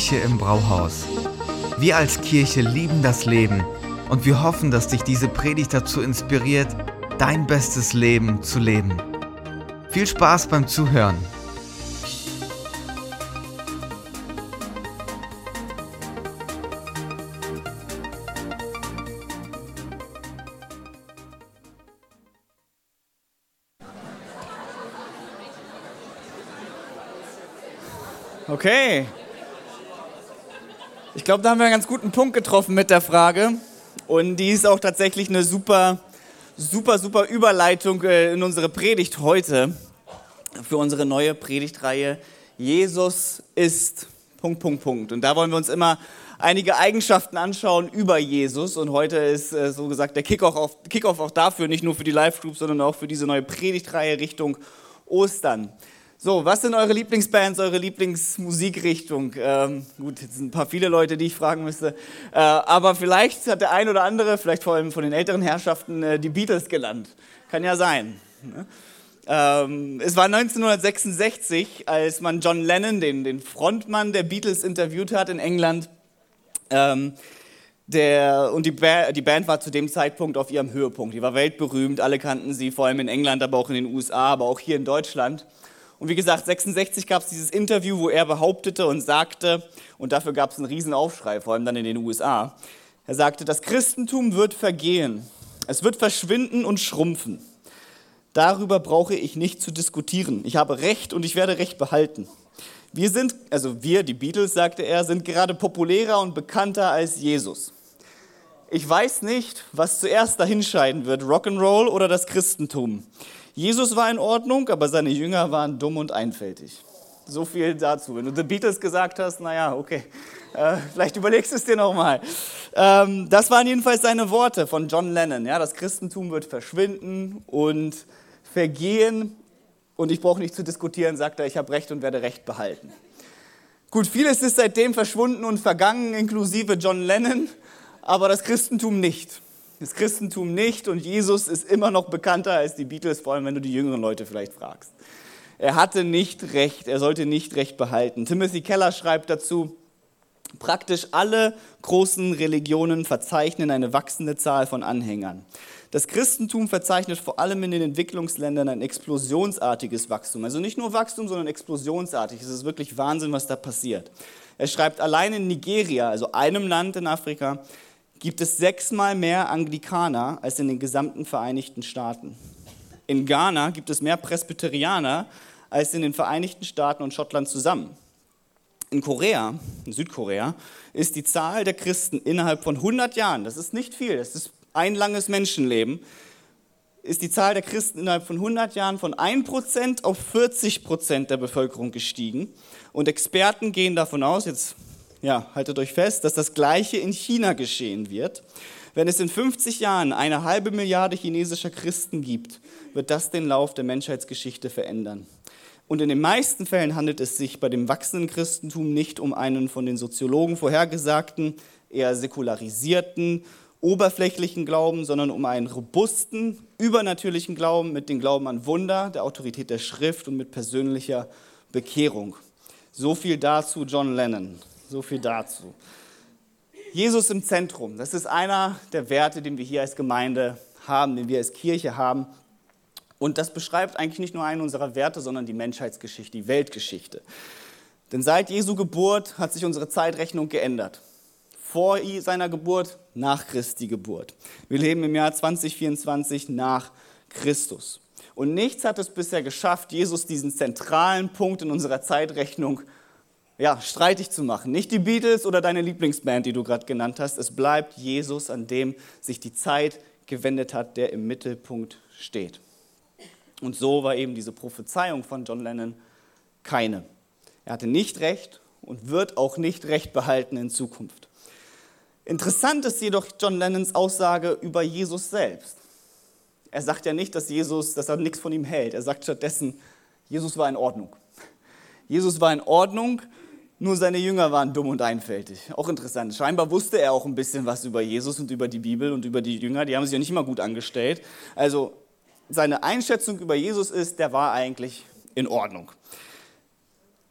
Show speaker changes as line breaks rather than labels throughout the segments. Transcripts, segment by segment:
Kirche im Brauhaus. Wir als Kirche lieben das Leben und wir hoffen, dass dich diese Predigt dazu inspiriert, dein bestes Leben zu leben. Viel Spaß beim Zuhören.
Okay. Ich glaube, da haben wir einen ganz guten Punkt getroffen mit der Frage. Und die ist auch tatsächlich eine super, super, super Überleitung äh, in unsere Predigt heute. Für unsere neue Predigtreihe. Jesus ist. Punkt, Punkt, Punkt. Und da wollen wir uns immer einige Eigenschaften anschauen über Jesus. Und heute ist äh, so gesagt der Kickoff, Kickoff auch dafür, nicht nur für die Live-Group, sondern auch für diese neue Predigtreihe Richtung Ostern. So, was sind eure Lieblingsbands, eure Lieblingsmusikrichtung? Ähm, gut, jetzt sind ein paar viele Leute, die ich fragen müsste. Äh, aber vielleicht hat der ein oder andere, vielleicht vor allem von den älteren Herrschaften, äh, die Beatles genannt. Kann ja sein. Ne? Ähm, es war 1966, als man John Lennon, den, den Frontmann der Beatles, interviewt hat in England. Ähm, der, und die, ba die Band war zu dem Zeitpunkt auf ihrem Höhepunkt. Die war weltberühmt, alle kannten sie, vor allem in England, aber auch in den USA, aber auch hier in Deutschland. Und wie gesagt, 66 gab es dieses Interview, wo er behauptete und sagte, und dafür gab es einen riesen Aufschrei, vor allem dann in den USA, er sagte, das Christentum wird vergehen, es wird verschwinden und schrumpfen. Darüber brauche ich nicht zu diskutieren. Ich habe Recht und ich werde Recht behalten. Wir sind, also wir, die Beatles, sagte er, sind gerade populärer und bekannter als Jesus. Ich weiß nicht, was zuerst dahinscheiden wird, Rock'n'Roll oder das Christentum. Jesus war in Ordnung, aber seine Jünger waren dumm und einfältig. So viel dazu. Wenn du The Beatles gesagt hast, naja, okay, äh, vielleicht überlegst du es dir nochmal. Ähm, das waren jedenfalls seine Worte von John Lennon. Ja, das Christentum wird verschwinden und vergehen und ich brauche nicht zu diskutieren, sagt er, ich habe Recht und werde Recht behalten. Gut, vieles ist seitdem verschwunden und vergangen, inklusive John Lennon, aber das Christentum nicht das Christentum nicht und Jesus ist immer noch bekannter als die Beatles, vor allem wenn du die jüngeren Leute vielleicht fragst. Er hatte nicht recht, er sollte nicht recht behalten. Timothy Keller schreibt dazu, praktisch alle großen Religionen verzeichnen eine wachsende Zahl von Anhängern. Das Christentum verzeichnet vor allem in den Entwicklungsländern ein explosionsartiges Wachstum. Also nicht nur Wachstum, sondern explosionsartig. Es ist wirklich Wahnsinn, was da passiert. Er schreibt, allein in Nigeria, also einem Land in Afrika, gibt es sechsmal mehr Anglikaner als in den gesamten Vereinigten Staaten. In Ghana gibt es mehr Presbyterianer als in den Vereinigten Staaten und Schottland zusammen. In Korea, in Südkorea, ist die Zahl der Christen innerhalb von 100 Jahren, das ist nicht viel, das ist ein langes Menschenleben, ist die Zahl der Christen innerhalb von 100 Jahren von 1% auf 40% der Bevölkerung gestiegen. Und Experten gehen davon aus, jetzt ja, haltet euch fest, dass das Gleiche in China geschehen wird. Wenn es in 50 Jahren eine halbe Milliarde chinesischer Christen gibt, wird das den Lauf der Menschheitsgeschichte verändern. Und in den meisten Fällen handelt es sich bei dem wachsenden Christentum nicht um einen von den Soziologen vorhergesagten, eher säkularisierten, oberflächlichen Glauben, sondern um einen robusten, übernatürlichen Glauben mit dem Glauben an Wunder, der Autorität der Schrift und mit persönlicher Bekehrung. So viel dazu John Lennon. So viel dazu. Jesus im Zentrum, das ist einer der Werte, den wir hier als Gemeinde haben, den wir als Kirche haben. Und das beschreibt eigentlich nicht nur einen unserer Werte, sondern die Menschheitsgeschichte, die Weltgeschichte. Denn seit Jesu Geburt hat sich unsere Zeitrechnung geändert. Vor seiner Geburt, nach Christi Geburt. Wir leben im Jahr 2024 nach Christus. Und nichts hat es bisher geschafft, Jesus diesen zentralen Punkt in unserer Zeitrechnung ja, streitig zu machen. Nicht die Beatles oder deine Lieblingsband, die du gerade genannt hast. Es bleibt Jesus, an dem sich die Zeit gewendet hat, der im Mittelpunkt steht. Und so war eben diese Prophezeiung von John Lennon keine. Er hatte nicht recht und wird auch nicht recht behalten in Zukunft. Interessant ist jedoch John Lennons Aussage über Jesus selbst. Er sagt ja nicht, dass Jesus, dass er nichts von ihm hält. Er sagt stattdessen, Jesus war in Ordnung. Jesus war in Ordnung nur seine Jünger waren dumm und einfältig. Auch interessant. Scheinbar wusste er auch ein bisschen was über Jesus und über die Bibel und über die Jünger. Die haben sich ja nicht immer gut angestellt. Also seine Einschätzung über Jesus ist, der war eigentlich in Ordnung.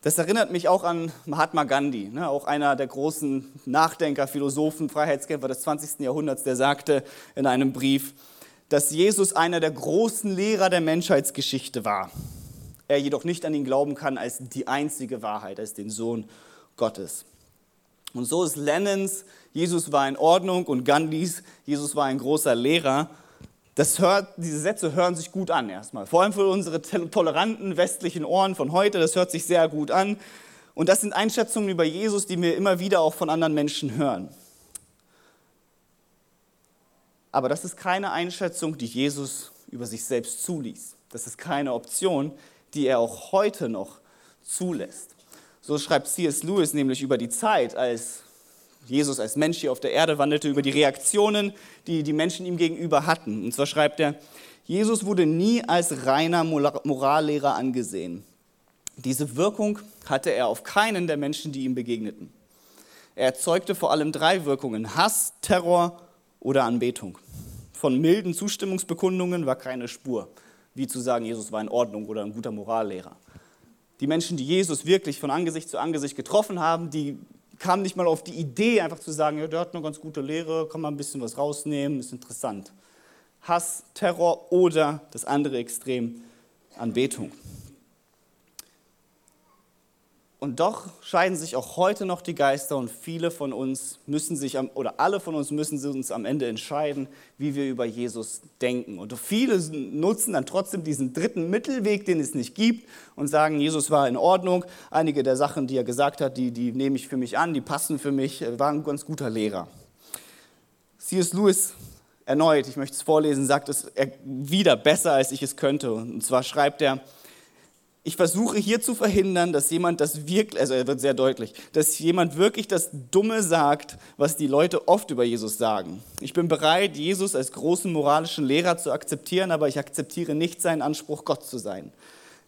Das erinnert mich auch an Mahatma Gandhi, ne, auch einer der großen Nachdenker, Philosophen, Freiheitskämpfer des 20. Jahrhunderts, der sagte in einem Brief, dass Jesus einer der großen Lehrer der Menschheitsgeschichte war. Er jedoch nicht an ihn glauben kann als die einzige Wahrheit, als den Sohn Gottes. Und so ist Lennons, Jesus war in Ordnung und Gandhis, Jesus war ein großer Lehrer. Das hört, diese Sätze hören sich gut an erstmal. Vor allem für unsere toleranten westlichen Ohren von heute, das hört sich sehr gut an. Und das sind Einschätzungen über Jesus, die wir immer wieder auch von anderen Menschen hören. Aber das ist keine Einschätzung, die Jesus über sich selbst zuließ. Das ist keine Option, die er auch heute noch zulässt. So schreibt C.S. Lewis nämlich über die Zeit, als Jesus als Mensch hier auf der Erde wandelte, über die Reaktionen, die die Menschen ihm gegenüber hatten. Und zwar schreibt er, Jesus wurde nie als reiner Morallehrer angesehen. Diese Wirkung hatte er auf keinen der Menschen, die ihm begegneten. Er erzeugte vor allem drei Wirkungen, Hass, Terror oder Anbetung. Von milden Zustimmungsbekundungen war keine Spur, wie zu sagen, Jesus war in Ordnung oder ein guter Morallehrer. Die Menschen, die Jesus wirklich von Angesicht zu Angesicht getroffen haben, die kamen nicht mal auf die Idee, einfach zu sagen, ja, der hat eine ganz gute Lehre, kann man ein bisschen was rausnehmen, ist interessant. Hass, Terror oder das andere Extrem, Anbetung. Und doch scheiden sich auch heute noch die Geister und viele von uns müssen sich, oder alle von uns müssen uns am Ende entscheiden, wie wir über Jesus denken. Und viele nutzen dann trotzdem diesen dritten Mittelweg, den es nicht gibt, und sagen, Jesus war in Ordnung. Einige der Sachen, die er gesagt hat, die, die nehme ich für mich an, die passen für mich, er war ein ganz guter Lehrer. C.S. Lewis erneut, ich möchte es vorlesen, sagt es wieder besser, als ich es könnte. Und zwar schreibt er, ich versuche hier zu verhindern, dass jemand das wirklich, also er wird sehr deutlich, dass jemand wirklich das Dumme sagt, was die Leute oft über Jesus sagen. Ich bin bereit, Jesus als großen moralischen Lehrer zu akzeptieren, aber ich akzeptiere nicht seinen Anspruch, Gott zu sein.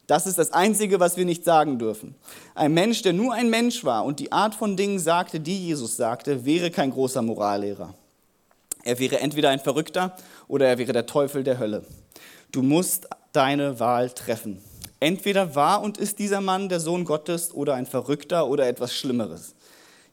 Das ist das Einzige, was wir nicht sagen dürfen. Ein Mensch, der nur ein Mensch war und die Art von Dingen sagte, die Jesus sagte, wäre kein großer Morallehrer. Er wäre entweder ein Verrückter oder er wäre der Teufel der Hölle. Du musst deine Wahl treffen. Entweder war und ist dieser Mann der Sohn Gottes oder ein Verrückter oder etwas Schlimmeres.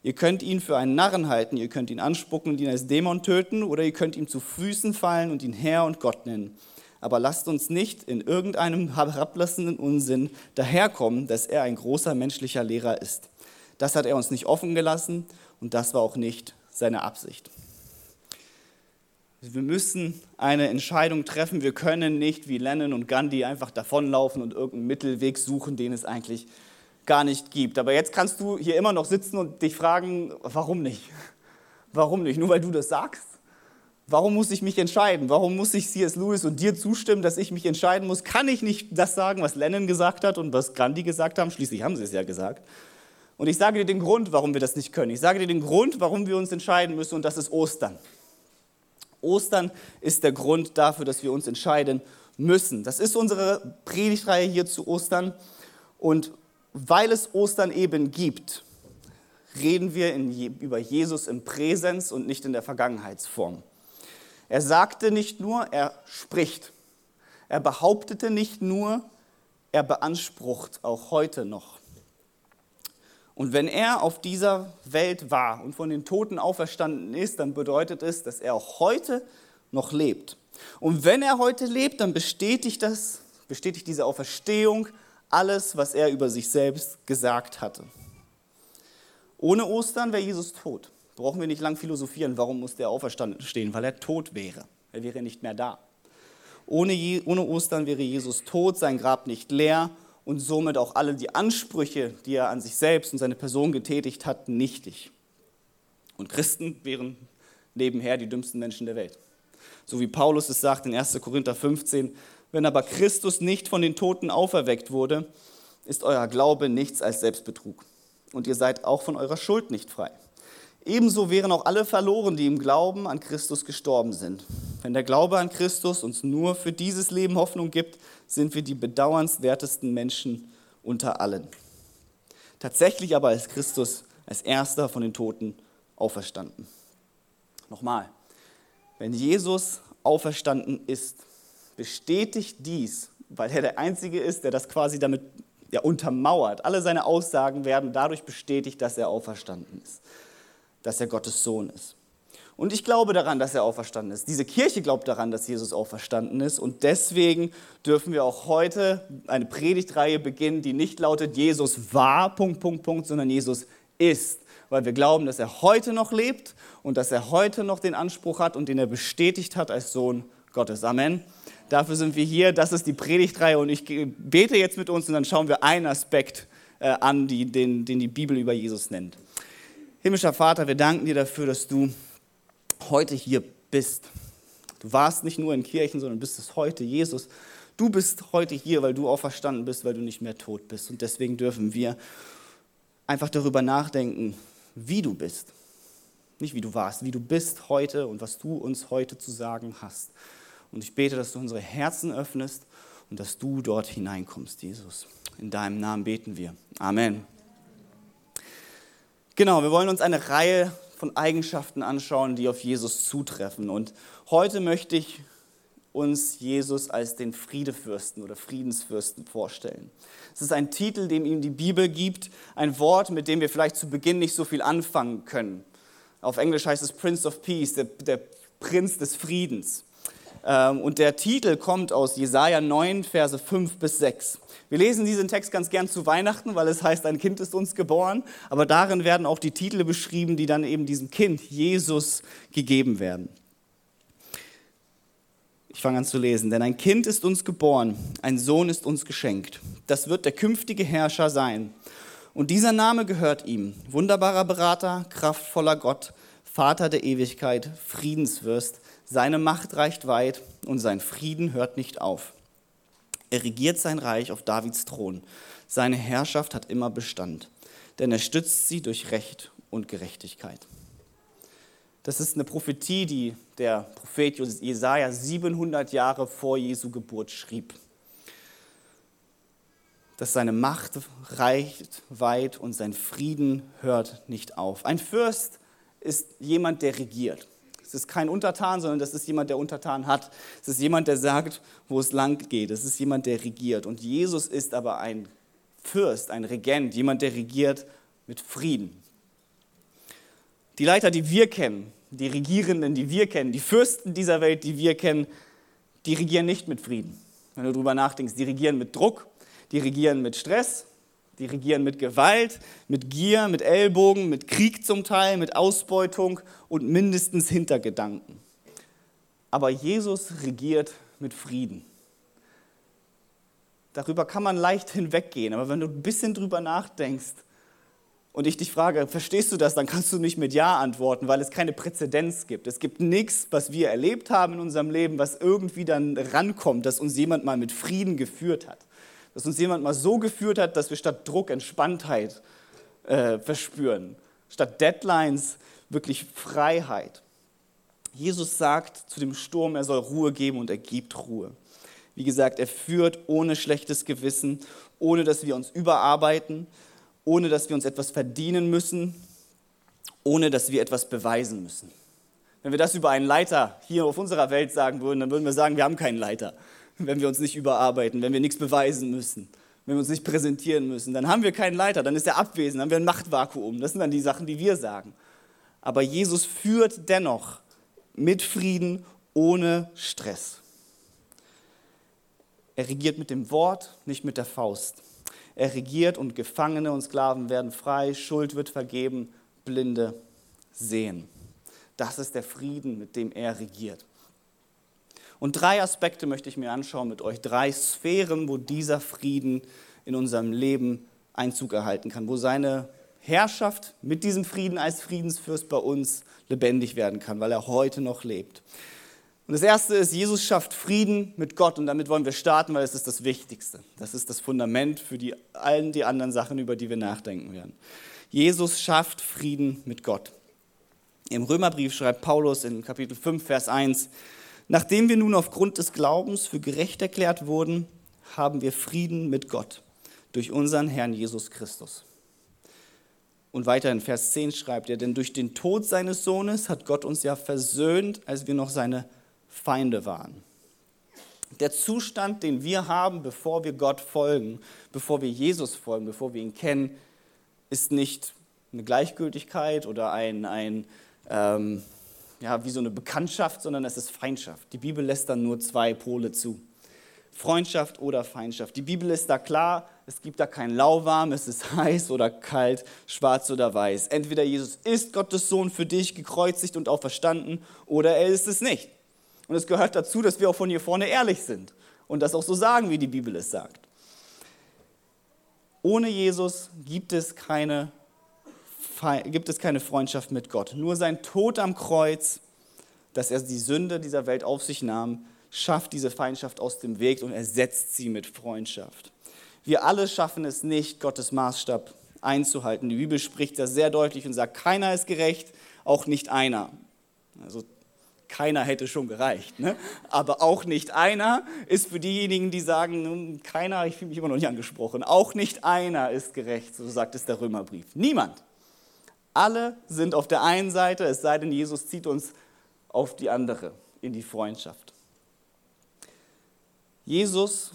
Ihr könnt ihn für einen Narren halten, ihr könnt ihn anspucken und ihn als Dämon töten oder ihr könnt ihm zu Füßen fallen und ihn Herr und Gott nennen. Aber lasst uns nicht in irgendeinem herablassenden Unsinn daherkommen, dass er ein großer menschlicher Lehrer ist. Das hat er uns nicht offen gelassen und das war auch nicht seine Absicht. Wir müssen eine Entscheidung treffen. Wir können nicht wie Lennon und Gandhi einfach davonlaufen und irgendeinen Mittelweg suchen, den es eigentlich gar nicht gibt. Aber jetzt kannst du hier immer noch sitzen und dich fragen, warum nicht? Warum nicht? Nur weil du das sagst? Warum muss ich mich entscheiden? Warum muss ich C.S. Lewis und dir zustimmen, dass ich mich entscheiden muss? Kann ich nicht das sagen, was Lennon gesagt hat und was Gandhi gesagt haben? Schließlich haben sie es ja gesagt. Und ich sage dir den Grund, warum wir das nicht können. Ich sage dir den Grund, warum wir uns entscheiden müssen und das ist Ostern. Ostern ist der Grund dafür, dass wir uns entscheiden müssen. Das ist unsere Predigtreihe hier zu Ostern. Und weil es Ostern eben gibt, reden wir in, über Jesus im Präsens und nicht in der Vergangenheitsform. Er sagte nicht nur, er spricht. Er behauptete nicht nur, er beansprucht auch heute noch. Und wenn er auf dieser Welt war und von den Toten auferstanden ist, dann bedeutet es, dass er auch heute noch lebt. Und wenn er heute lebt, dann bestätigt das, bestätigt diese Auferstehung alles, was er über sich selbst gesagt hatte. Ohne Ostern wäre Jesus tot. Brauchen wir nicht lang philosophieren, warum muss der auferstanden stehen? Weil er tot wäre. Er wäre nicht mehr da. Ohne, ohne Ostern wäre Jesus tot, sein Grab nicht leer und somit auch alle die Ansprüche, die er an sich selbst und seine Person getätigt hat, nichtig. Und Christen wären nebenher die dümmsten Menschen der Welt. So wie Paulus es sagt in 1. Korinther 15, wenn aber Christus nicht von den Toten auferweckt wurde, ist euer Glaube nichts als Selbstbetrug. Und ihr seid auch von eurer Schuld nicht frei. Ebenso wären auch alle verloren, die im Glauben an Christus gestorben sind. Wenn der Glaube an Christus uns nur für dieses Leben Hoffnung gibt, sind wir die bedauernswertesten Menschen unter allen. Tatsächlich aber ist Christus als erster von den Toten auferstanden. Nochmal, wenn Jesus auferstanden ist, bestätigt dies, weil er der Einzige ist, der das quasi damit ja, untermauert. Alle seine Aussagen werden dadurch bestätigt, dass er auferstanden ist, dass er Gottes Sohn ist. Und ich glaube daran, dass er auferstanden ist. Diese Kirche glaubt daran, dass Jesus auferstanden ist. Und deswegen dürfen wir auch heute eine Predigtreihe beginnen, die nicht lautet, Jesus war, Punkt, Punkt, Punkt, sondern Jesus ist. Weil wir glauben, dass er heute noch lebt und dass er heute noch den Anspruch hat und den er bestätigt hat als Sohn Gottes. Amen. Dafür sind wir hier. Das ist die Predigtreihe und ich bete jetzt mit uns und dann schauen wir einen Aspekt äh, an, den die Bibel über Jesus nennt. Himmlischer Vater, wir danken dir dafür, dass du heute hier bist. Du warst nicht nur in Kirchen, sondern bist es heute. Jesus, du bist heute hier, weil du auferstanden bist, weil du nicht mehr tot bist. Und deswegen dürfen wir einfach darüber nachdenken, wie du bist. Nicht wie du warst, wie du bist heute und was du uns heute zu sagen hast. Und ich bete, dass du unsere Herzen öffnest und dass du dort hineinkommst, Jesus. In deinem Namen beten wir. Amen. Genau, wir wollen uns eine Reihe von Eigenschaften anschauen, die auf Jesus zutreffen. Und heute möchte ich uns Jesus als den Friedefürsten oder Friedensfürsten vorstellen. Es ist ein Titel, den ihm die Bibel gibt, ein Wort, mit dem wir vielleicht zu Beginn nicht so viel anfangen können. Auf Englisch heißt es Prince of Peace, der, der Prinz des Friedens. Ähm, und der Titel kommt aus Jesaja 9, Verse 5 bis 6. Wir lesen diesen Text ganz gern zu Weihnachten, weil es heißt, ein Kind ist uns geboren. Aber darin werden auch die Titel beschrieben, die dann eben diesem Kind, Jesus, gegeben werden. Ich fange an zu lesen. Denn ein Kind ist uns geboren, ein Sohn ist uns geschenkt. Das wird der künftige Herrscher sein. Und dieser Name gehört ihm. Wunderbarer Berater, kraftvoller Gott, Vater der Ewigkeit, Friedenswürst. Seine Macht reicht weit und sein Frieden hört nicht auf. Er regiert sein Reich auf Davids Thron. Seine Herrschaft hat immer Bestand, denn er stützt sie durch Recht und Gerechtigkeit. Das ist eine Prophetie, die der Prophet Jesaja 700 Jahre vor Jesu Geburt schrieb. Dass seine Macht reicht weit und sein Frieden hört nicht auf. Ein Fürst ist jemand, der regiert. Es ist kein Untertan, sondern das ist jemand, der Untertan hat. Es ist jemand, der sagt, wo es lang geht. Es ist jemand, der regiert. Und Jesus ist aber ein Fürst, ein Regent, jemand, der regiert mit Frieden. Die Leiter, die wir kennen, die Regierenden, die wir kennen, die Fürsten dieser Welt, die wir kennen, die regieren nicht mit Frieden. Wenn du darüber nachdenkst, die regieren mit Druck, die regieren mit Stress, die regieren mit Gewalt, mit Gier, mit Ellbogen, mit Krieg zum Teil, mit Ausbeutung und mindestens Hintergedanken. Aber Jesus regiert mit Frieden. Darüber kann man leicht hinweggehen, aber wenn du ein bisschen drüber nachdenkst und ich dich frage, verstehst du das, dann kannst du nicht mit Ja antworten, weil es keine Präzedenz gibt. Es gibt nichts, was wir erlebt haben in unserem Leben, was irgendwie dann rankommt, dass uns jemand mal mit Frieden geführt hat dass uns jemand mal so geführt hat, dass wir statt Druck Entspanntheit äh, verspüren, statt Deadlines wirklich Freiheit. Jesus sagt zu dem Sturm, er soll Ruhe geben und er gibt Ruhe. Wie gesagt, er führt ohne schlechtes Gewissen, ohne dass wir uns überarbeiten, ohne dass wir uns etwas verdienen müssen, ohne dass wir etwas beweisen müssen. Wenn wir das über einen Leiter hier auf unserer Welt sagen würden, dann würden wir sagen, wir haben keinen Leiter wenn wir uns nicht überarbeiten, wenn wir nichts beweisen müssen, wenn wir uns nicht präsentieren müssen. Dann haben wir keinen Leiter, dann ist er abwesend, dann haben wir ein Machtvakuum. Das sind dann die Sachen, die wir sagen. Aber Jesus führt dennoch mit Frieden, ohne Stress. Er regiert mit dem Wort, nicht mit der Faust. Er regiert und Gefangene und Sklaven werden frei, Schuld wird vergeben, Blinde sehen. Das ist der Frieden, mit dem er regiert. Und drei Aspekte möchte ich mir anschauen mit euch, drei Sphären, wo dieser Frieden in unserem Leben Einzug erhalten kann, wo seine Herrschaft mit diesem Frieden als Friedensfürst bei uns lebendig werden kann, weil er heute noch lebt. Und das erste ist, Jesus schafft Frieden mit Gott und damit wollen wir starten, weil es ist das Wichtigste. Das ist das Fundament für die, allen die anderen Sachen, über die wir nachdenken werden. Jesus schafft Frieden mit Gott. Im Römerbrief schreibt Paulus in Kapitel 5, Vers 1, Nachdem wir nun aufgrund des Glaubens für gerecht erklärt wurden, haben wir Frieden mit Gott durch unseren Herrn Jesus Christus. Und weiter in Vers 10 schreibt er, denn durch den Tod seines Sohnes hat Gott uns ja versöhnt, als wir noch seine Feinde waren. Der Zustand, den wir haben, bevor wir Gott folgen, bevor wir Jesus folgen, bevor wir ihn kennen, ist nicht eine Gleichgültigkeit oder ein, ein ähm, ja, wie so eine Bekanntschaft, sondern es ist Feindschaft. Die Bibel lässt dann nur zwei Pole zu. Freundschaft oder Feindschaft. Die Bibel ist da klar, es gibt da kein Lauwarm, es ist heiß oder kalt, schwarz oder weiß. Entweder Jesus ist Gottes Sohn für dich, gekreuzigt und auferstanden, oder er ist es nicht. Und es gehört dazu, dass wir auch von hier vorne ehrlich sind und das auch so sagen, wie die Bibel es sagt. Ohne Jesus gibt es keine, gibt es keine Freundschaft mit Gott. Nur sein Tod am Kreuz, dass er die Sünde dieser Welt auf sich nahm, schafft diese Feindschaft aus dem Weg und ersetzt sie mit Freundschaft. Wir alle schaffen es nicht, Gottes Maßstab einzuhalten. Die Bibel spricht da sehr deutlich und sagt, keiner ist gerecht, auch nicht einer. Also keiner hätte schon gereicht. Ne? Aber auch nicht einer ist für diejenigen, die sagen, hm, keiner, ich fühle mich immer noch nicht angesprochen, auch nicht einer ist gerecht, so sagt es der Römerbrief. Niemand. Alle sind auf der einen Seite, es sei denn, Jesus zieht uns auf die andere, in die Freundschaft. Jesus,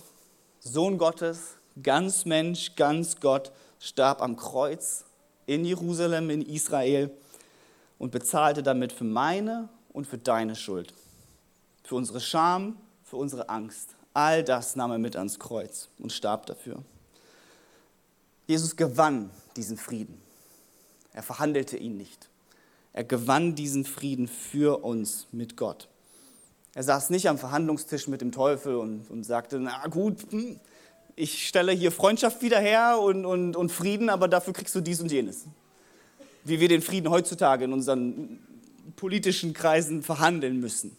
Sohn Gottes, ganz Mensch, ganz Gott, starb am Kreuz in Jerusalem, in Israel und bezahlte damit für meine und für deine Schuld. Für unsere Scham, für unsere Angst. All das nahm er mit ans Kreuz und starb dafür. Jesus gewann diesen Frieden. Er verhandelte ihn nicht. Er gewann diesen Frieden für uns mit Gott. Er saß nicht am Verhandlungstisch mit dem Teufel und, und sagte, na gut, hm, ich stelle hier Freundschaft wieder her und, und, und Frieden, aber dafür kriegst du dies und jenes. Wie wir den Frieden heutzutage in unseren politischen Kreisen verhandeln müssen.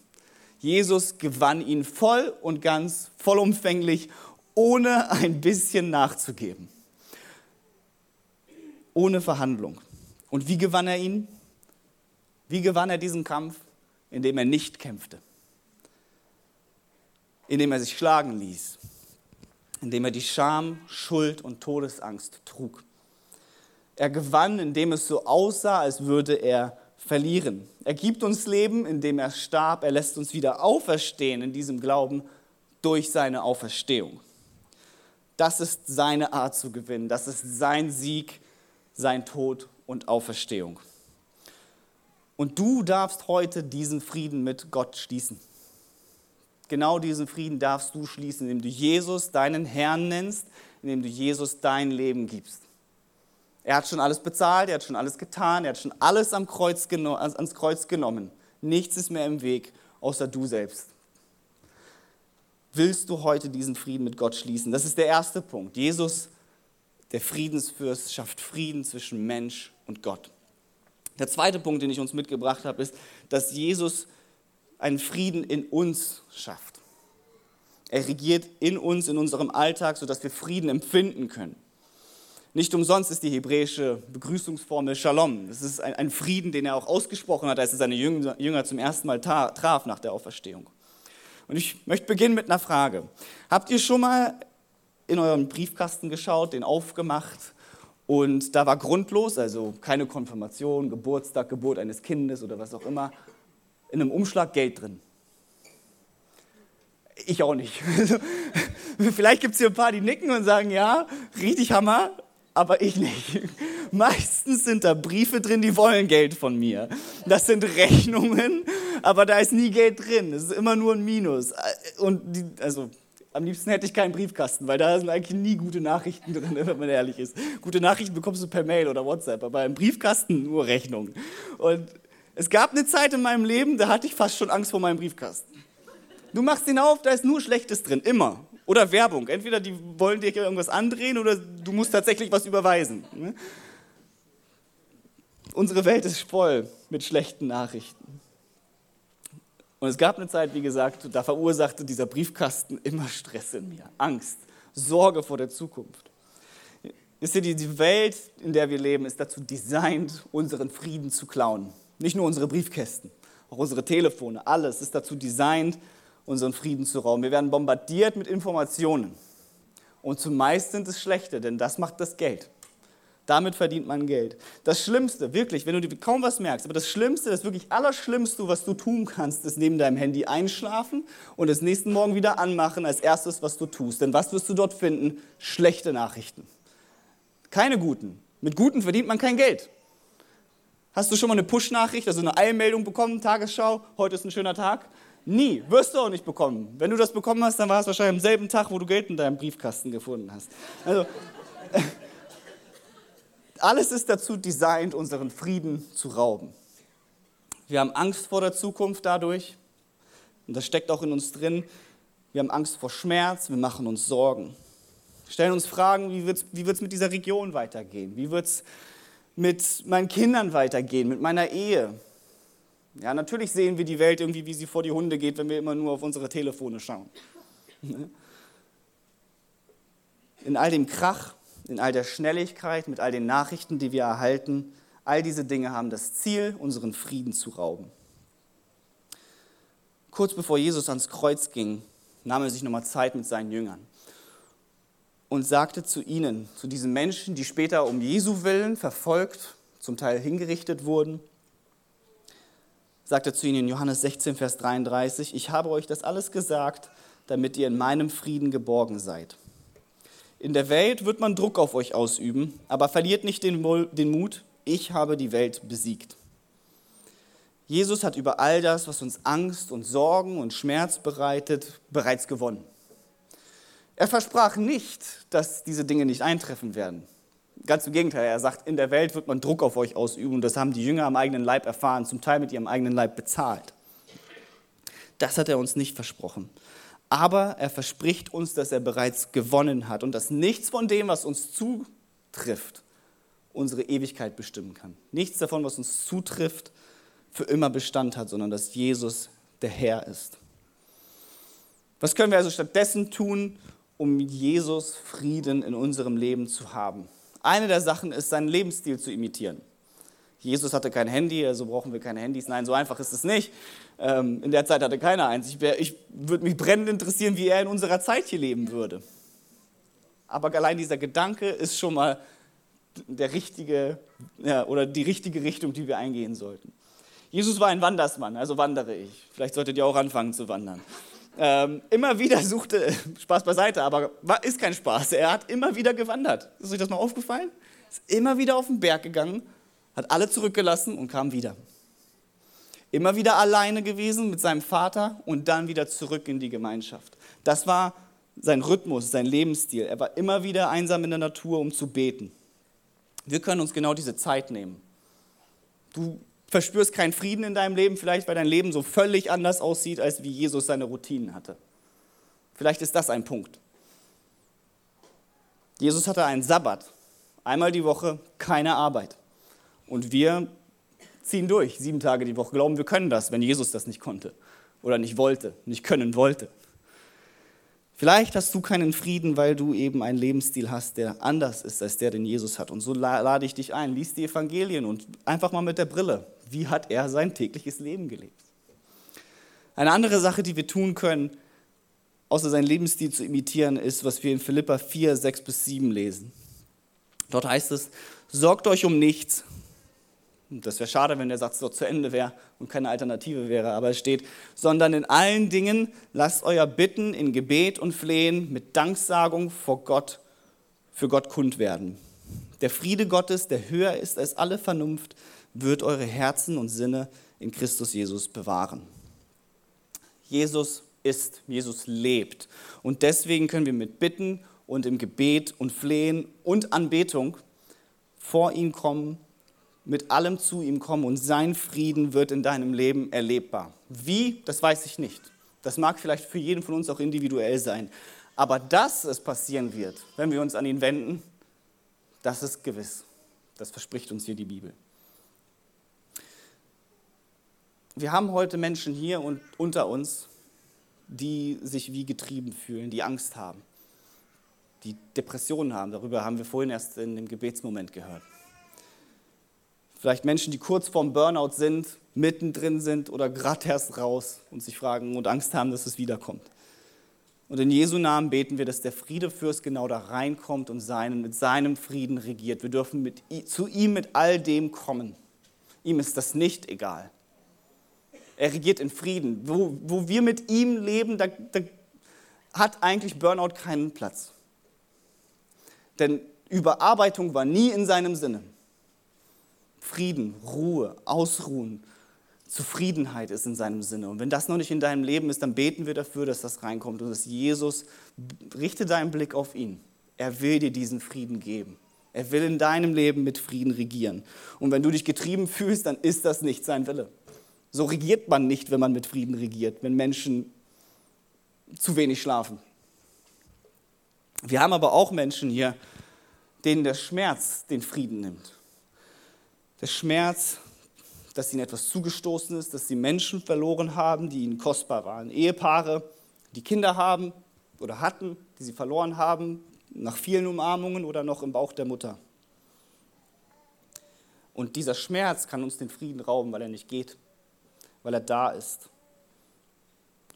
Jesus gewann ihn voll und ganz, vollumfänglich, ohne ein bisschen nachzugeben. Ohne Verhandlung. Und wie gewann er ihn? Wie gewann er diesen Kampf? Indem er nicht kämpfte indem er sich schlagen ließ, indem er die Scham, Schuld und Todesangst trug. Er gewann, indem es so aussah, als würde er verlieren. Er gibt uns Leben, indem er starb. Er lässt uns wieder auferstehen in diesem Glauben durch seine Auferstehung. Das ist seine Art zu gewinnen. Das ist sein Sieg, sein Tod und Auferstehung. Und du darfst heute diesen Frieden mit Gott schließen. Genau diesen Frieden darfst du schließen, indem du Jesus deinen Herrn nennst, indem du Jesus dein Leben gibst. Er hat schon alles bezahlt, er hat schon alles getan, er hat schon alles am Kreuz ans Kreuz genommen. Nichts ist mehr im Weg, außer du selbst. Willst du heute diesen Frieden mit Gott schließen? Das ist der erste Punkt. Jesus, der Friedensfürst, schafft Frieden zwischen Mensch und Gott. Der zweite Punkt, den ich uns mitgebracht habe, ist, dass Jesus einen Frieden in uns schafft. Er regiert in uns, in unserem Alltag, sodass wir Frieden empfinden können. Nicht umsonst ist die hebräische Begrüßungsformel Shalom. Das ist ein, Frieden, den er auch ausgesprochen hat, als er seine Jünger zum ersten Mal traf nach der Auferstehung. Und ich möchte beginnen mit einer Frage. Habt ihr schon mal in euren Briefkasten geschaut, den aufgemacht und da war grundlos, also keine Konfirmation, Geburtstag, Geburt eines Kindes oder was auch immer, in einem Umschlag Geld drin. Ich auch nicht. Vielleicht gibt es hier ein paar, die nicken und sagen, ja, richtig Hammer, aber ich nicht. Meistens sind da Briefe drin, die wollen Geld von mir. Das sind Rechnungen, aber da ist nie Geld drin. Es ist immer nur ein Minus. Und die, also am liebsten hätte ich keinen Briefkasten, weil da sind eigentlich nie gute Nachrichten drin, wenn man ehrlich ist. Gute Nachrichten bekommst du per Mail oder WhatsApp, aber im Briefkasten nur Rechnungen. Und es gab eine Zeit in meinem Leben, da hatte ich fast schon Angst vor meinem Briefkasten. Du machst ihn auf, da ist nur Schlechtes drin, immer. Oder Werbung. Entweder die wollen dir irgendwas andrehen oder du musst tatsächlich was überweisen. Ne? Unsere Welt ist voll mit schlechten Nachrichten. Und es gab eine Zeit, wie gesagt, da verursachte dieser Briefkasten immer Stress in mir, Angst, Sorge vor der Zukunft. Wisst ihr, die Welt, in der wir leben, ist dazu designt, unseren Frieden zu klauen. Nicht nur unsere Briefkästen, auch unsere Telefone, alles ist dazu designt, unseren Frieden zu rauben. Wir werden bombardiert mit Informationen. Und zumeist sind es schlechte, denn das macht das Geld. Damit verdient man Geld. Das Schlimmste, wirklich, wenn du kaum was merkst, aber das Schlimmste, das wirklich Allerschlimmste, was du tun kannst, ist neben deinem Handy einschlafen und es nächsten Morgen wieder anmachen als erstes, was du tust. Denn was wirst du dort finden? Schlechte Nachrichten. Keine guten. Mit guten verdient man kein Geld. Hast du schon mal eine Push-Nachricht, also eine Eilmeldung bekommen, Tagesschau, heute ist ein schöner Tag? Nie, wirst du auch nicht bekommen. Wenn du das bekommen hast, dann war es wahrscheinlich am selben Tag, wo du Geld in deinem Briefkasten gefunden hast. Also, alles ist dazu designt, unseren Frieden zu rauben. Wir haben Angst vor der Zukunft dadurch. Und das steckt auch in uns drin. Wir haben Angst vor Schmerz, wir machen uns Sorgen. Stellen uns Fragen, wie wird es wie mit dieser Region weitergehen? Wie wird es mit meinen Kindern weitergehen, mit meiner Ehe? Ja, natürlich sehen wir die Welt irgendwie, wie sie vor die Hunde geht, wenn wir immer nur auf unsere Telefone schauen. In all dem Krach in all der Schnelligkeit, mit all den Nachrichten, die wir erhalten. All diese Dinge haben das Ziel, unseren Frieden zu rauben. Kurz bevor Jesus ans Kreuz ging, nahm er sich nochmal Zeit mit seinen Jüngern und sagte zu ihnen, zu diesen Menschen, die später um Jesu willen verfolgt, zum Teil hingerichtet wurden, sagte zu ihnen in Johannes 16, Vers 33, ich habe euch das alles gesagt, damit ihr in meinem Frieden geborgen seid. In der Welt wird man Druck auf euch ausüben, aber verliert nicht den, den Mut, ich habe die Welt besiegt. Jesus hat über all das, was uns Angst und Sorgen und Schmerz bereitet, bereits gewonnen. Er versprach nicht, dass diese Dinge nicht eintreffen werden. Ganz im Gegenteil, er sagt, in der Welt wird man Druck auf euch ausüben und das haben die Jünger am eigenen Leib erfahren, zum Teil mit ihrem eigenen Leib bezahlt. Das hat er uns nicht versprochen aber er verspricht uns, dass er bereits gewonnen hat und dass nichts von dem, was uns zutrifft, unsere Ewigkeit bestimmen kann. Nichts davon, was uns zutrifft, für immer Bestand hat, sondern dass Jesus der Herr ist. Was können wir also stattdessen tun, um Jesus Frieden in unserem Leben zu haben? Eine der Sachen ist, seinen Lebensstil zu imitieren. Jesus hatte kein Handy, also brauchen wir keine Handys. Nein, so einfach ist es nicht. Ähm, in der Zeit hatte keiner eins. Ich, ich würde mich brennend interessieren, wie er in unserer Zeit hier leben würde. Aber allein dieser Gedanke ist schon mal der richtige ja, oder die richtige Richtung, die wir eingehen sollten. Jesus war ein Wandersmann, also wandere ich. Vielleicht solltet ihr auch anfangen zu wandern. Ähm, immer wieder suchte, Spaß beiseite, aber ist kein Spaß. Er hat immer wieder gewandert. Ist euch das mal aufgefallen? Ist immer wieder auf den Berg gegangen, hat alle zurückgelassen und kam wieder. Immer wieder alleine gewesen mit seinem Vater und dann wieder zurück in die Gemeinschaft. Das war sein Rhythmus, sein Lebensstil. Er war immer wieder einsam in der Natur, um zu beten. Wir können uns genau diese Zeit nehmen. Du verspürst keinen Frieden in deinem Leben, vielleicht weil dein Leben so völlig anders aussieht, als wie Jesus seine Routinen hatte. Vielleicht ist das ein Punkt. Jesus hatte einen Sabbat, einmal die Woche keine Arbeit. Und wir ziehen durch, sieben Tage die Woche, glauben, wir können das, wenn Jesus das nicht konnte oder nicht wollte, nicht können wollte. Vielleicht hast du keinen Frieden, weil du eben einen Lebensstil hast, der anders ist als der, den Jesus hat. Und so lade ich dich ein, lies die Evangelien und einfach mal mit der Brille, wie hat er sein tägliches Leben gelebt? Eine andere Sache, die wir tun können, außer seinen Lebensstil zu imitieren, ist, was wir in Philippa 4, 6 bis 7 lesen. Dort heißt es, sorgt euch um nichts, das wäre schade, wenn der Satz dort zu Ende wäre und keine Alternative wäre, aber es steht, sondern in allen Dingen lasst euer Bitten in Gebet und Flehen mit Danksagung vor Gott, für Gott kund werden. Der Friede Gottes, der höher ist als alle Vernunft, wird eure Herzen und Sinne in Christus Jesus bewahren. Jesus ist, Jesus lebt. Und deswegen können wir mit Bitten und im Gebet und Flehen und Anbetung vor ihn kommen mit allem zu ihm kommen und sein Frieden wird in deinem Leben erlebbar. Wie, das weiß ich nicht. Das mag vielleicht für jeden von uns auch individuell sein. Aber dass es passieren wird, wenn wir uns an ihn wenden, das ist gewiss. Das verspricht uns hier die Bibel. Wir haben heute Menschen hier und unter uns, die sich wie getrieben fühlen, die Angst haben, die Depressionen haben. Darüber haben wir vorhin erst in dem Gebetsmoment gehört. Vielleicht Menschen, die kurz vorm Burnout sind, mittendrin sind oder gerade erst raus und sich fragen und Angst haben, dass es wiederkommt. Und in Jesu Namen beten wir, dass der Friedefürst genau da reinkommt und seinen, mit seinem Frieden regiert. Wir dürfen mit, zu ihm mit all dem kommen. Ihm ist das nicht egal. Er regiert in Frieden. Wo, wo wir mit ihm leben, da, da hat eigentlich Burnout keinen Platz. Denn Überarbeitung war nie in seinem Sinne. Frieden, Ruhe, Ausruhen, Zufriedenheit ist in seinem Sinne. Und wenn das noch nicht in deinem Leben ist, dann beten wir dafür, dass das reinkommt und dass Jesus, richte deinen Blick auf ihn. Er will dir diesen Frieden geben. Er will in deinem Leben mit Frieden regieren. Und wenn du dich getrieben fühlst, dann ist das nicht sein Wille. So regiert man nicht, wenn man mit Frieden regiert, wenn Menschen zu wenig schlafen. Wir haben aber auch Menschen hier, denen der Schmerz den Frieden nimmt. Der Schmerz, dass ihnen etwas zugestoßen ist, dass sie Menschen verloren haben, die ihnen kostbar waren. Ehepaare, die Kinder haben oder hatten, die sie verloren haben, nach vielen Umarmungen oder noch im Bauch der Mutter. Und dieser Schmerz kann uns den Frieden rauben, weil er nicht geht, weil er da ist.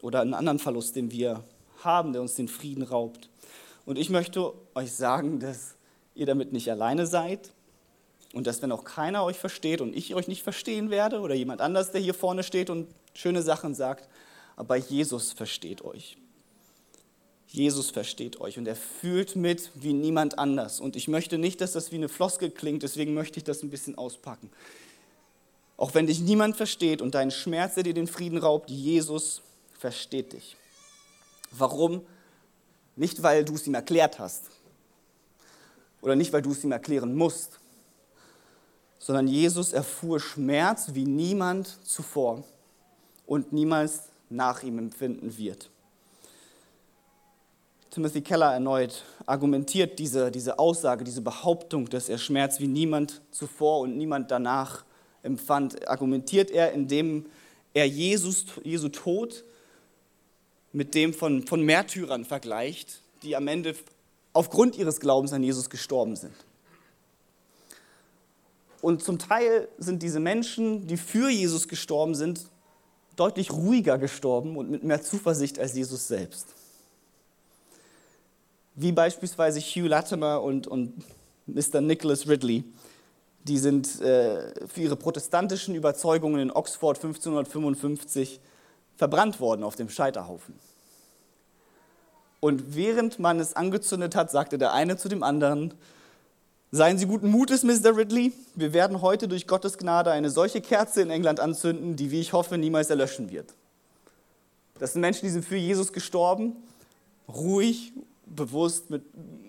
Oder einen anderen Verlust, den wir haben, der uns den Frieden raubt. Und ich möchte euch sagen, dass ihr damit nicht alleine seid, und dass wenn auch keiner euch versteht und ich euch nicht verstehen werde oder jemand anders, der hier vorne steht und schöne Sachen sagt, aber Jesus versteht euch. Jesus versteht euch und er fühlt mit wie niemand anders. Und ich möchte nicht, dass das wie eine Floskel klingt, deswegen möchte ich das ein bisschen auspacken. Auch wenn dich niemand versteht und dein Schmerz, der dir den Frieden raubt, Jesus versteht dich. Warum? Nicht, weil du es ihm erklärt hast oder nicht, weil du es ihm erklären musst, sondern Jesus erfuhr Schmerz wie niemand zuvor und niemals nach ihm empfinden wird. Timothy Keller erneut argumentiert diese, diese Aussage, diese Behauptung, dass er Schmerz wie niemand zuvor und niemand danach empfand, argumentiert er, indem er Jesus, Jesu Tod mit dem von, von Märtyrern vergleicht, die am Ende aufgrund ihres Glaubens an Jesus gestorben sind. Und zum Teil sind diese Menschen, die für Jesus gestorben sind, deutlich ruhiger gestorben und mit mehr Zuversicht als Jesus selbst. Wie beispielsweise Hugh Latimer und, und Mr. Nicholas Ridley. Die sind äh, für ihre protestantischen Überzeugungen in Oxford 1555 verbrannt worden auf dem Scheiterhaufen. Und während man es angezündet hat, sagte der eine zu dem anderen, Seien Sie guten Mutes, Mr. Ridley. Wir werden heute durch Gottes Gnade eine solche Kerze in England anzünden, die, wie ich hoffe, niemals erlöschen wird. Das sind Menschen, die sind für Jesus gestorben, ruhig, bewusst mit,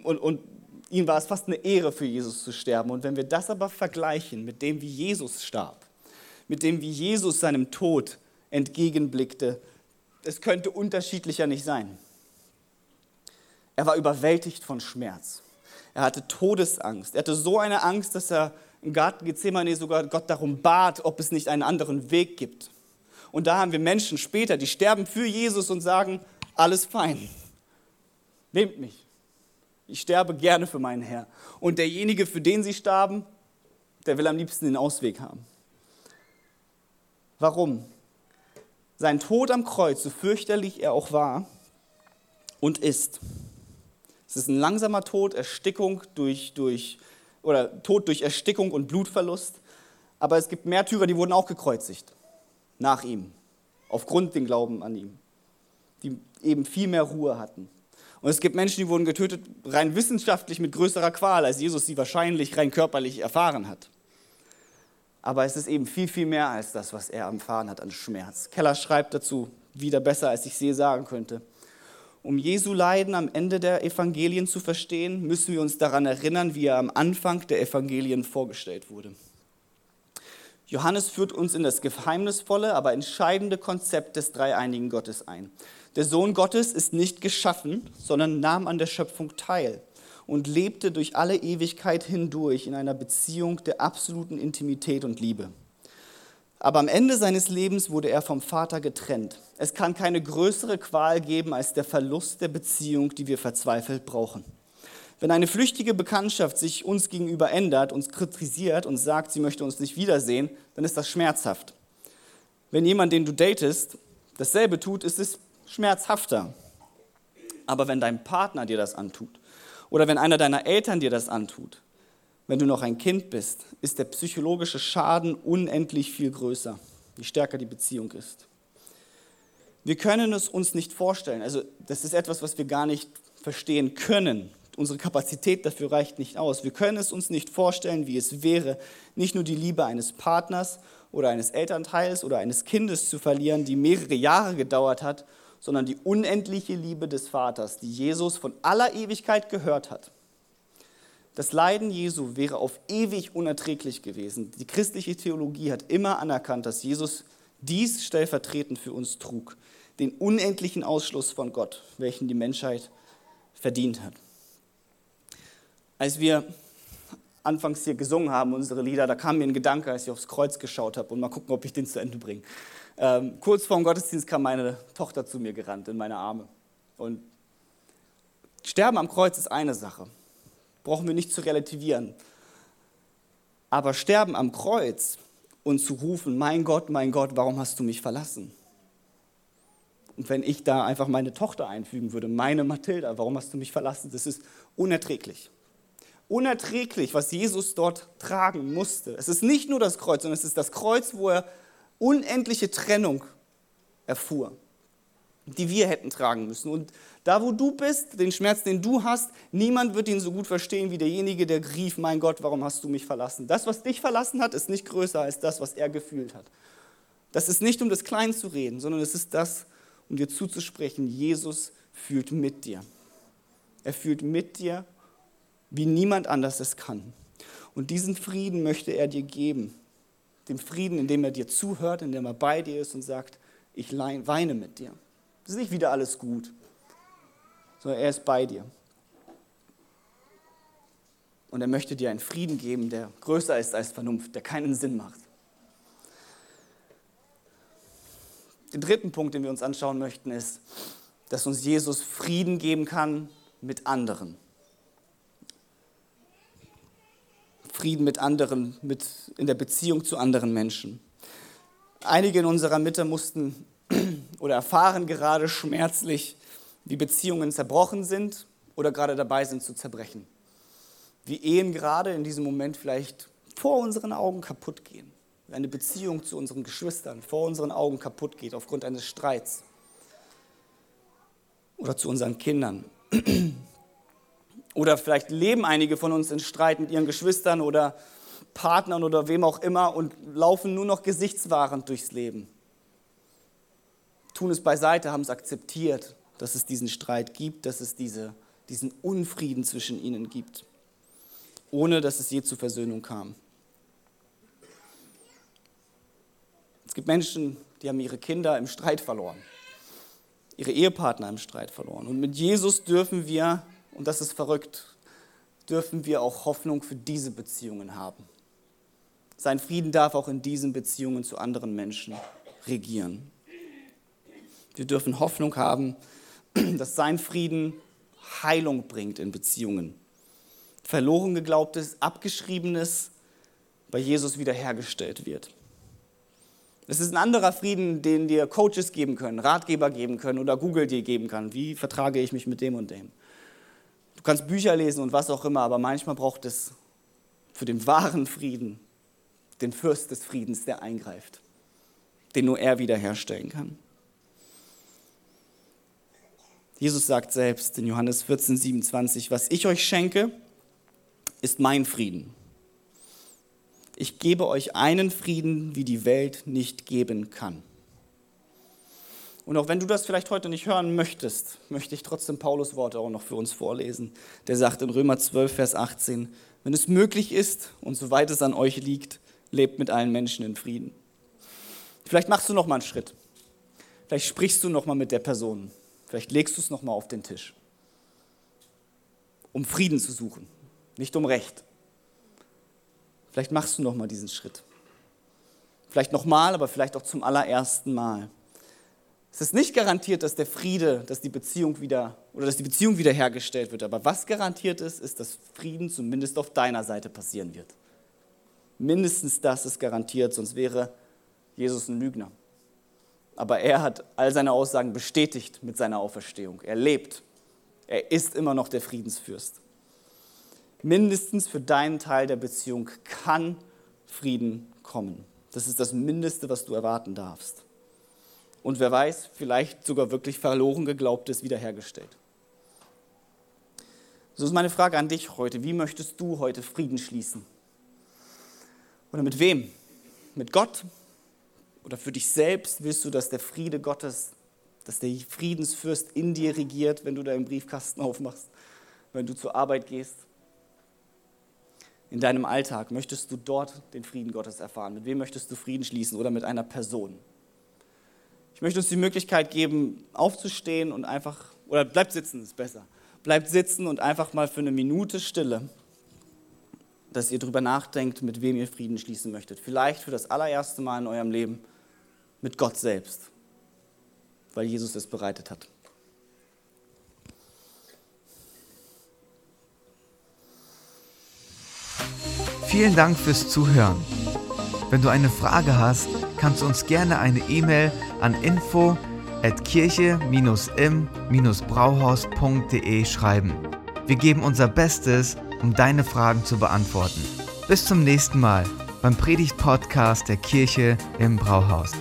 und, und ihnen war es fast eine Ehre, für Jesus zu sterben. Und wenn wir das aber vergleichen mit dem, wie Jesus starb, mit dem, wie Jesus seinem Tod entgegenblickte, es könnte unterschiedlicher nicht sein. Er war überwältigt von Schmerz. Er hatte Todesangst. Er hatte so eine Angst, dass er im Garten Gethsemane sogar Gott darum bat, ob es nicht einen anderen Weg gibt. Und da haben wir Menschen später, die sterben für Jesus und sagen, alles fein. Nehmt mich. Ich sterbe gerne für meinen Herr. Und derjenige, für den sie starben, der will am liebsten den Ausweg haben. Warum? Sein Tod am Kreuz, so fürchterlich er auch war und ist, es ist ein langsamer Tod, Erstickung durch, durch, oder Tod durch Erstickung und Blutverlust. Aber es gibt Märtyrer, die wurden auch gekreuzigt. Nach ihm. Aufgrund den Glauben an ihm. Die eben viel mehr Ruhe hatten. Und es gibt Menschen, die wurden getötet rein wissenschaftlich mit größerer Qual, als Jesus sie wahrscheinlich rein körperlich erfahren hat. Aber es ist eben viel, viel mehr als das, was er erfahren hat an Schmerz. Keller schreibt dazu, wieder besser, als ich je sagen könnte. Um Jesu Leiden am Ende der Evangelien zu verstehen, müssen wir uns daran erinnern, wie er am Anfang der Evangelien vorgestellt wurde. Johannes führt uns in das geheimnisvolle, aber entscheidende Konzept des dreieinigen Gottes ein. Der Sohn Gottes ist nicht geschaffen, sondern nahm an der Schöpfung teil und lebte durch alle Ewigkeit hindurch in einer Beziehung der absoluten Intimität und Liebe. Aber am Ende seines Lebens wurde er vom Vater getrennt. Es kann keine größere Qual geben als der Verlust der Beziehung, die wir verzweifelt brauchen. Wenn eine flüchtige Bekanntschaft sich uns gegenüber ändert, uns kritisiert und sagt, sie möchte uns nicht wiedersehen, dann ist das schmerzhaft. Wenn jemand, den du datest, dasselbe tut, ist es schmerzhafter. Aber wenn dein Partner dir das antut oder wenn einer deiner Eltern dir das antut, wenn du noch ein Kind bist, ist der psychologische Schaden unendlich viel größer, je stärker die Beziehung ist. Wir können es uns nicht vorstellen. Also das ist etwas, was wir gar nicht verstehen können. Unsere Kapazität dafür reicht nicht aus. Wir können es uns nicht vorstellen, wie es wäre, nicht nur die Liebe eines Partners oder eines Elternteils oder eines Kindes zu verlieren, die mehrere Jahre gedauert hat, sondern die unendliche Liebe des Vaters, die Jesus von aller Ewigkeit gehört hat. Das Leiden Jesu wäre auf ewig unerträglich gewesen. Die christliche Theologie hat immer anerkannt, dass Jesus dies stellvertretend für uns trug, den unendlichen Ausschluss von Gott, welchen die Menschheit verdient hat. Als wir anfangs hier gesungen haben, unsere Lieder, da kam mir ein Gedanke, als ich aufs Kreuz geschaut habe und mal gucken, ob ich den zu Ende bringe. Ähm, kurz vor dem Gottesdienst kam meine Tochter zu mir gerannt in meine Arme. Und Sterben am Kreuz ist eine Sache, brauchen wir nicht zu relativieren. Aber Sterben am Kreuz und zu rufen, mein Gott, mein Gott, warum hast du mich verlassen? Und wenn ich da einfach meine Tochter einfügen würde, meine Mathilda, warum hast du mich verlassen? Das ist unerträglich. Unerträglich, was Jesus dort tragen musste. Es ist nicht nur das Kreuz, sondern es ist das Kreuz, wo er unendliche Trennung erfuhr, die wir hätten tragen müssen. Und da, wo du bist, den Schmerz, den du hast, niemand wird ihn so gut verstehen wie derjenige, der rief, mein Gott, warum hast du mich verlassen? Das, was dich verlassen hat, ist nicht größer als das, was er gefühlt hat. Das ist nicht, um das klein zu reden, sondern es ist das, um dir zuzusprechen, Jesus fühlt mit dir. Er fühlt mit dir, wie niemand anders es kann. Und diesen Frieden möchte er dir geben. Den Frieden, indem er dir zuhört, indem er bei dir ist und sagt, ich weine mit dir. Es ist nicht wieder alles gut, sondern er ist bei dir. Und er möchte dir einen Frieden geben, der größer ist als Vernunft, der keinen Sinn macht. Den dritten Punkt, den wir uns anschauen möchten, ist, dass uns Jesus Frieden geben kann mit anderen. Frieden mit anderen, mit, in der Beziehung zu anderen Menschen. Einige in unserer Mitte mussten oder erfahren gerade schmerzlich, wie Beziehungen zerbrochen sind oder gerade dabei sind zu zerbrechen. Wie Ehen gerade in diesem Moment vielleicht vor unseren Augen kaputt gehen. Wie eine Beziehung zu unseren Geschwistern vor unseren Augen kaputt geht aufgrund eines Streits. Oder zu unseren Kindern. Oder vielleicht leben einige von uns in Streit mit ihren Geschwistern oder Partnern oder wem auch immer und laufen nur noch gesichtswahrend durchs Leben. Tun es beiseite, haben es akzeptiert, dass es diesen Streit gibt, dass es diese, diesen Unfrieden zwischen ihnen gibt, ohne dass es je zur Versöhnung kam. Es gibt Menschen, die haben ihre Kinder im Streit verloren, ihre Ehepartner im Streit verloren. Und mit Jesus dürfen wir und das ist verrückt, dürfen wir auch Hoffnung für diese Beziehungen haben. Sein Frieden darf auch in diesen Beziehungen zu anderen Menschen regieren. Wir dürfen Hoffnung haben, dass sein Frieden Heilung bringt in Beziehungen. Verloren geglaubtes, abgeschriebenes bei Jesus wiederhergestellt wird. Es ist ein anderer Frieden, den dir Coaches geben können, Ratgeber geben können oder Google dir geben kann. Wie vertrage ich mich mit dem und dem? Du kannst Bücher lesen und was auch immer, aber manchmal braucht es für den wahren Frieden den Fürst des Friedens, der eingreift, den nur er wiederherstellen kann. Jesus sagt selbst in Johannes 14, 27, was ich euch schenke, ist mein Frieden. Ich gebe euch einen Frieden, wie die Welt nicht geben kann. Und auch wenn du das vielleicht heute nicht hören möchtest, möchte ich trotzdem Paulus Worte auch noch für uns vorlesen. Der sagt in Römer 12, Vers 18, wenn es möglich ist und soweit es an euch liegt, lebt mit allen Menschen in Frieden. Vielleicht machst du noch mal einen Schritt. Vielleicht sprichst du noch mal mit der Person. Vielleicht legst du es noch mal auf den Tisch. Um Frieden zu suchen, nicht um Recht. Vielleicht machst du noch mal diesen Schritt. Vielleicht noch mal, aber vielleicht auch zum allerersten Mal. Es ist nicht garantiert, dass der Friede, dass die Beziehung wieder oder dass die Beziehung wiederhergestellt wird. Aber was garantiert ist, ist, dass Frieden zumindest auf deiner Seite passieren wird. Mindestens das ist garantiert, sonst wäre Jesus ein Lügner. Aber er hat all seine Aussagen bestätigt mit seiner Auferstehung. Er lebt Er ist immer noch der Friedensfürst. Mindestens für deinen Teil der Beziehung kann Frieden kommen. Das ist das Mindeste, was du erwarten darfst. Und wer weiß, vielleicht sogar wirklich verloren geglaubtes wiederhergestellt. So ist meine Frage an dich heute. Wie möchtest du heute Frieden schließen? Oder mit wem? Mit Gott? Oder für dich selbst willst du, dass der Friede Gottes, dass der Friedensfürst in dir regiert, wenn du deinen Briefkasten aufmachst, wenn du zur Arbeit gehst? In deinem Alltag möchtest du dort den Frieden Gottes erfahren? Mit wem möchtest du Frieden schließen oder mit einer Person? Ich möchte uns die Möglichkeit geben, aufzustehen und einfach, oder bleibt sitzen, ist besser. Bleibt sitzen und einfach mal für eine Minute Stille dass ihr darüber nachdenkt, mit wem ihr Frieden schließen möchtet. Vielleicht für das allererste Mal in eurem Leben mit Gott selbst, weil Jesus es bereitet hat.
Vielen Dank fürs Zuhören. Wenn du eine Frage hast, kannst du uns gerne eine E-Mail an info at kirche-im-brauhaus.de schreiben. Wir geben unser Bestes, um deine Fragen zu beantworten. Bis zum nächsten Mal beim Predigt-Podcast der Kirche im Brauhaus.